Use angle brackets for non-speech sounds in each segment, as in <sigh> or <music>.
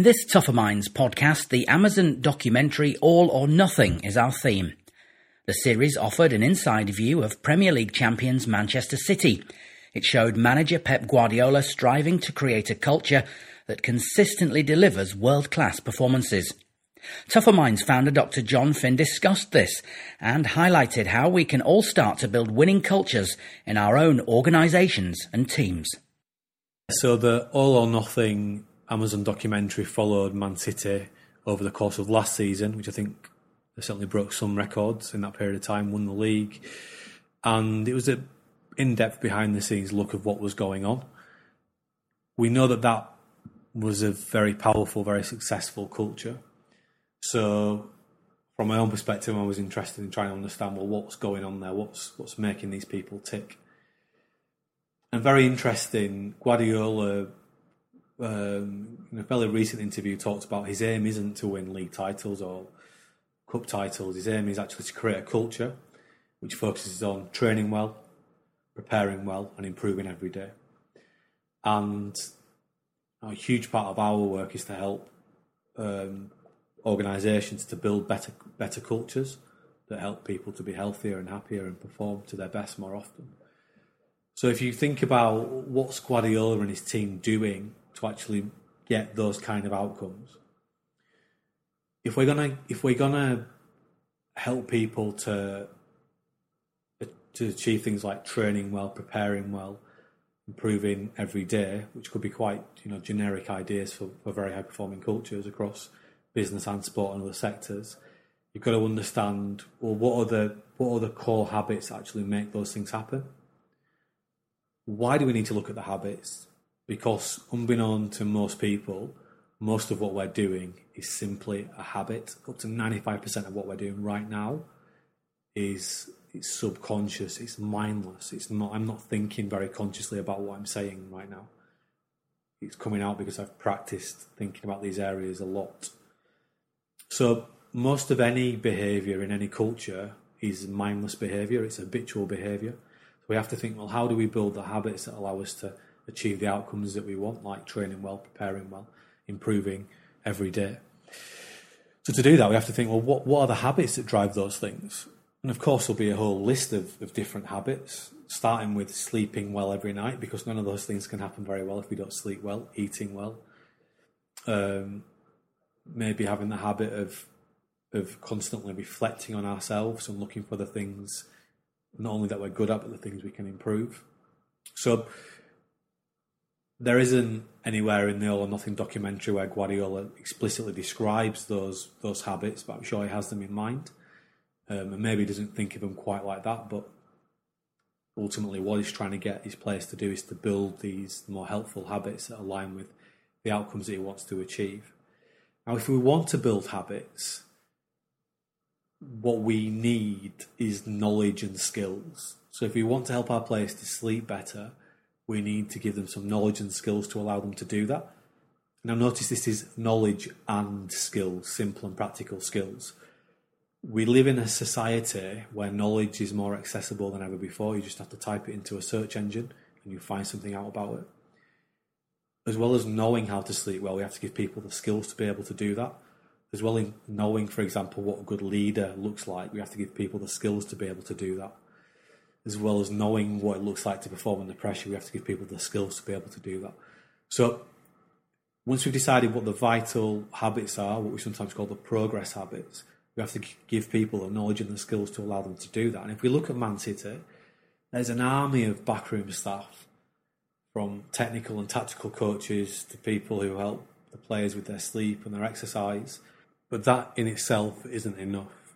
In this Tougher Minds podcast, the Amazon documentary All or Nothing is our theme. The series offered an inside view of Premier League champions Manchester City. It showed manager Pep Guardiola striving to create a culture that consistently delivers world class performances. Tougher Minds founder Dr. Jon Finn discussed this and highlighted how we can all start to build winning cultures in our own organisations and teams. So, the All or Nothing Amazon documentary followed Man City over the course of last season, which I think they certainly broke some records in that period of time, won the league. And it was an in depth, behind the scenes look of what was going on. We know that that was a very powerful, very successful culture. So, from my own perspective, I was interested in trying to understand well, what's going on there? What's what's making these people tick? And very interesting, Guardiola, um, in a fairly recent interview, talked about his aim isn't to win league titles or cup titles. His aim is actually to create a culture which focuses on training well, preparing well, and improving every day. And a huge part of our work is to help um, organisations to build better better cultures that help people to be healthier and happier and perform to their best more often. So if you think about what's Guardiola and his team doing to actually get those kind of outcomes, if we're gonna if we're gonna help people to to achieve things like training well, preparing well, improving every day, which could be quite you know generic ideas for, for very high performing cultures across business and sport and other sectors. You've got to understand well what are the what are the core habits that actually make those things happen. Why do we need to look at the habits? Because unbeknown to most people, most of what we're doing is simply a habit. Up to ninety five percent of what we're doing right now is it's subconscious, it's mindless. It's not I'm not thinking very consciously about what I'm saying right now. It's coming out because I've practiced thinking about these areas a lot. So most of any behavior in any culture is mindless behavior, it's habitual behavior. So we have to think, well, how do we build the habits that allow us to achieve the outcomes that we want, like training well, preparing well, improving every day. So to do that, we have to think, well, what, what are the habits that drive those things? And of course, there'll be a whole list of, of different habits, starting with sleeping well every night, because none of those things can happen very well if we don't sleep well, eating well. Um, maybe having the habit of of constantly reflecting on ourselves and looking for the things not only that we're good at, but the things we can improve. So there isn't anywhere in the All or Nothing documentary where Guardiola explicitly describes those those habits, but I'm sure he has them in mind um, and maybe he doesn't think of them quite like that. But ultimately, what he's trying to get his players to do is to build these more helpful habits that align with the outcomes that he wants to achieve. Now, if we want to build habits, what we need is knowledge and skills. So, if we want to help our players to sleep better, we need to give them some knowledge and skills to allow them to do that. Now, notice this is knowledge and skills, simple and practical skills we live in a society where knowledge is more accessible than ever before. You just have to type it into a search engine and you find something out about it. As well as knowing how to sleep well, we have to give people the skills to be able to do that. As well as knowing, for example, what a good leader looks like, we have to give people the skills to be able to do that. As well as knowing what it looks like to perform under pressure, we have to give people the skills to be able to do that. So once we've decided what the vital habits are, what we sometimes call the progress habits, we have to give people the knowledge and the skills to allow them to do that. And if we look at Man City, there's an army of backroom staff, from technical and tactical coaches to people who help the players with their sleep and their exercise. But that in itself isn't enough.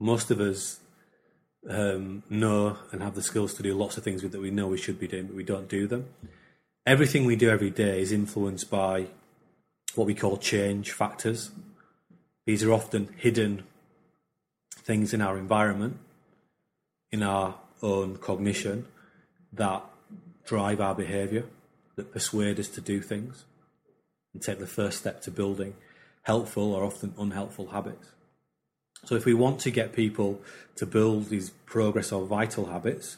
Most of us um, know and have the skills to do lots of things that we know we should be doing, but we don't do them. Everything we do every day is influenced by what we call change factors. These are often hidden things in our environment, in our own cognition, that drive our behaviour, that persuade us to do things and take the first step to building helpful or often unhelpful habits. So, if we want to get people to build these progress or vital habits,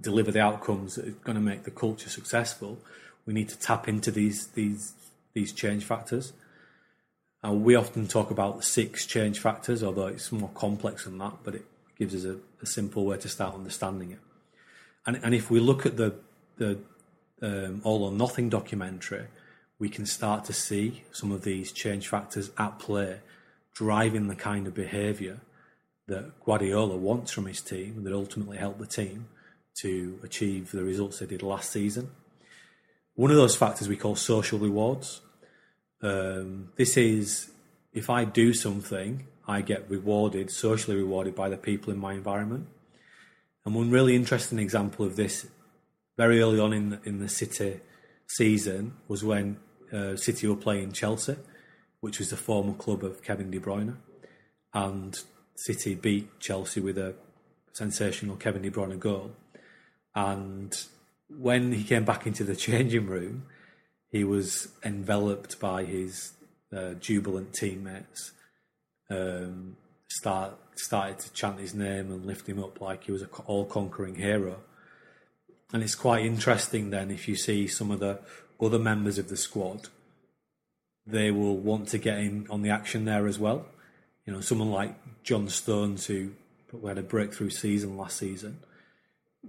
deliver the outcomes that are going to make the culture successful, we need to tap into these these these change factors. Uh, we often talk about six change factors, although it's more complex than that, but it gives us a, a simple way to start understanding it. And, and if we look at the, the um, All or Nothing documentary, we can start to see some of these change factors at play, driving the kind of behaviour that Guardiola wants from his team that ultimately help the team to achieve the results they did last season. One of those factors we call social rewards. Um, this is if I do something, I get rewarded, socially rewarded by the people in my environment. And one really interesting example of this, very early on in the, in the City season, was when uh, City were playing Chelsea, which was the former club of Kevin De Bruyne, and City beat Chelsea with a sensational Kevin De Bruyne goal. And when he came back into the <laughs> changing room, he was enveloped by his uh, jubilant teammates. Um, start started to chant his name and lift him up like he was an all-conquering hero. And it's quite interesting then if you see some of the other members of the squad, they will want to get in on the action there as well. You know, someone like John Stones who had a breakthrough season last season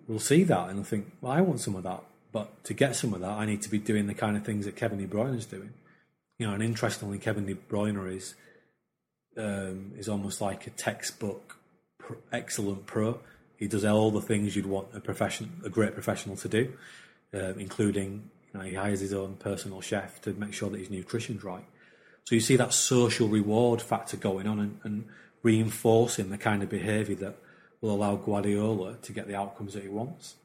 will see that and think, well, I want some of that. But to get some of that, I need to be doing the kind of things that Kevin De Bruyne is doing. You know, and interestingly, Kevin De Bruyne is um, is almost like a textbook excellent pro. He does all the things you'd want a profession, a great professional to do, uh, including you know, he hires his own personal chef to make sure that his nutrition's right. So you see that social reward factor going on and, and reinforcing the kind of behaviour that will allow Guardiola to get the outcomes that he wants.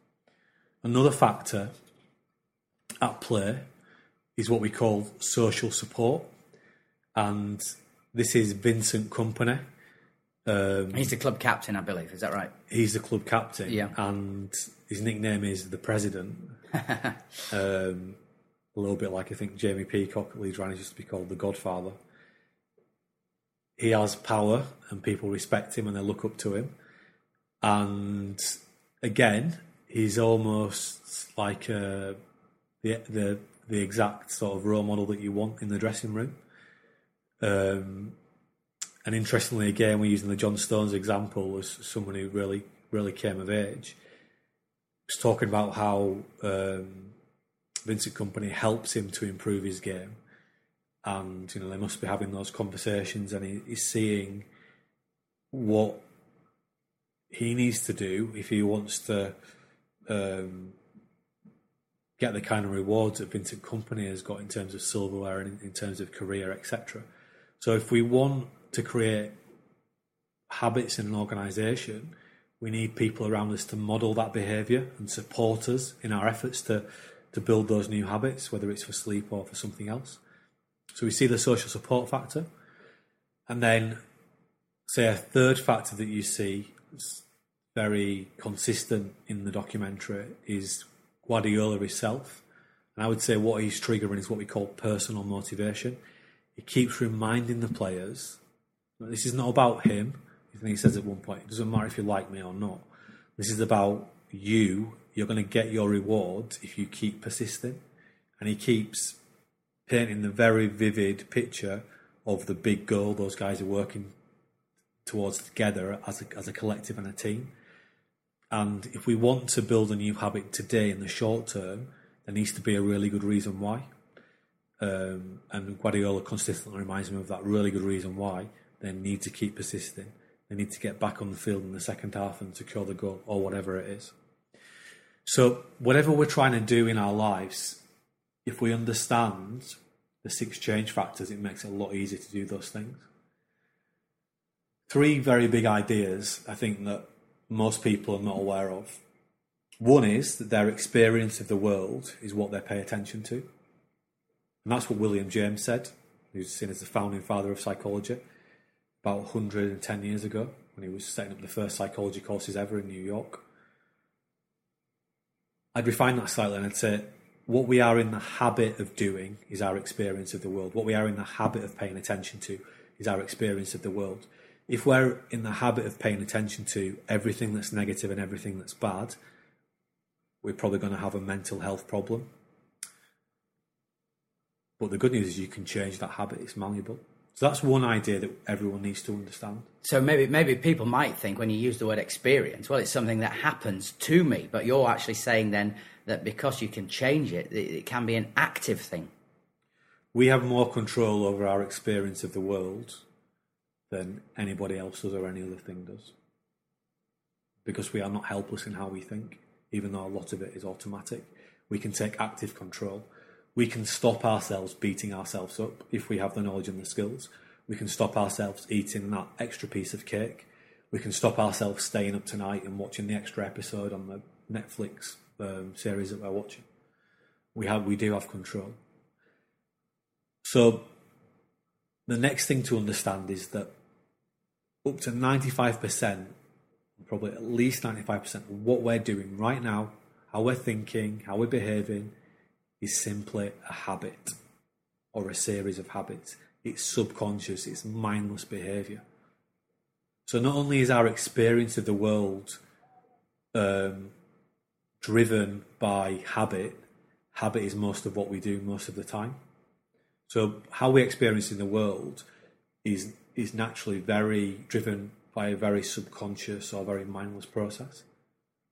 Another factor at play is what we call social support, and this is Vincent Kompany. Um, he's the club captain, I believe. Is that right? He's the club captain. Yeah. And his nickname is the President. <laughs> um, a little bit like I think Jamie Peacock at Rhinos used to be called the Godfather. He has power, and people respect him and they look up to him. And again, he's almost like uh, the the the exact sort of role model that you want in the dressing room. Um, and interestingly, again, we're using the John Stones example as someone who really, really came of age. Was talking about how um, Vincent Kompany helps him to improve his game, and you know they must be having those conversations, and he, he's seeing what he needs to do if he wants to um, get the kind of rewards that Vincent Kompany has got in terms of silverware and in, terms of career, etc. So if we want to create habits in an organisation, we need people around us to model that behaviour and support us in our efforts to, to build those new habits, whether it's for sleep or for something else. So we see the social support factor. And then, say, a third factor that you see very consistent in the documentary is Guardiola himself. And I would say what he's triggering is what we call personal motivation. He keeps reminding the players this is not about him. He says at one point, it doesn't matter if you like me or not. This is about you. You're going to get your reward if you keep persisting. And he keeps painting the very vivid picture of the big goal those guys are working towards together as a, as a collective and a team. And if we want to build a new habit today in the short term, there needs to be a really good reason why. Um, and Guardiola consistently reminds me of that really good reason why they need to keep persisting. They need to get back on the field in the second half and secure the goal or whatever it is. So, whatever we're trying to do in our lives, if we understand the six change factors, it makes it a lot easier to do those things. Three very big ideas I think that most people are not aware of. One is that their experience of the world is what they pay attention to. And that's what William James said, who's seen as the founding father of psychology, about 110 years ago when he was setting up the first psychology courses ever in New York. I'd refine that slightly and I'd say what we are in the habit of doing is our experience of the world. What we are in the habit of paying attention to is our experience of the world. If we're in the habit of paying attention to everything that's negative and everything that's bad, we're probably going to have a mental health problem. But the good news is you can change that habit. It's malleable. So that's one idea that everyone needs to understand. So maybe maybe people might think when you use the word experience, well, it's something that happens to me. But you're actually saying then that because you can change it, it can be an active thing. We have more control over our experience of the world than anybody else does or any other thing does. Because we are not helpless in how we think, even though a lot of it is automatic. We can take active control we can stop ourselves beating ourselves up if we have the knowledge and the skills. We can stop ourselves eating that extra piece of cake. We can stop ourselves staying up tonight and watching the extra episode on the Netflix um, series that we're watching. We have, we do have control. So the next thing to understand is that up to 95%, probably at least 95% of what we're doing right now, how we're thinking, how we're behaving, is simply a habit or a series of habits. It's subconscious, it's mindless behavior. So, not only is our experience of the world um, driven by habit, habit is most of what we do most of the time. So, how we experience in the world is, is naturally very driven by a very subconscious or very mindless process.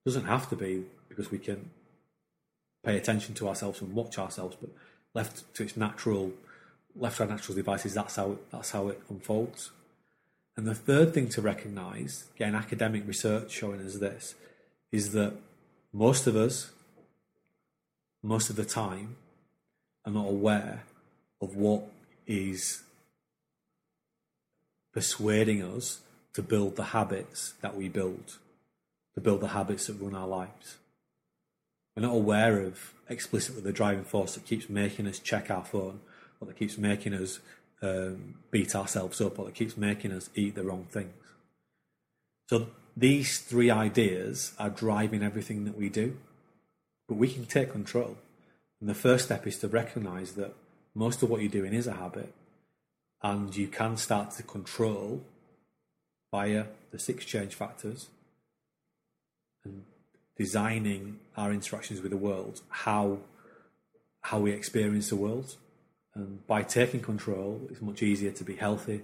It doesn't have to be because we can pay attention to ourselves and watch ourselves, but left to its natural, left to our natural devices, that's how it, that's how it unfolds. And the third thing to recognise, again, academic research showing us this, is that most of us, most of the time, are not aware of what is persuading us to build the habits that we build, to build the habits that run our lives. We're not aware of explicitly the driving force that keeps making us check our phone, or that keeps making us um, beat ourselves up, or that keeps making us eat the wrong things. So these three ideas are driving everything that we do, but we can take control. And the first step is to recognize that most of what you're doing is a habit, and you can start to control via the six change factors and designing our interactions with the world, how how we experience the world. And by taking control, it's much easier to be healthy,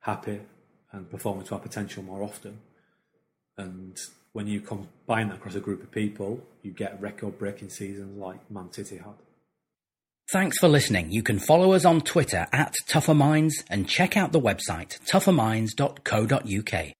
happy, and performing to our potential more often. And when you combine that across a group of people, you get record breaking seasons like Man City had. Thanks for listening. You can follow us on Twitter at Tougher Minds and check out the website tougherminds.co.uk.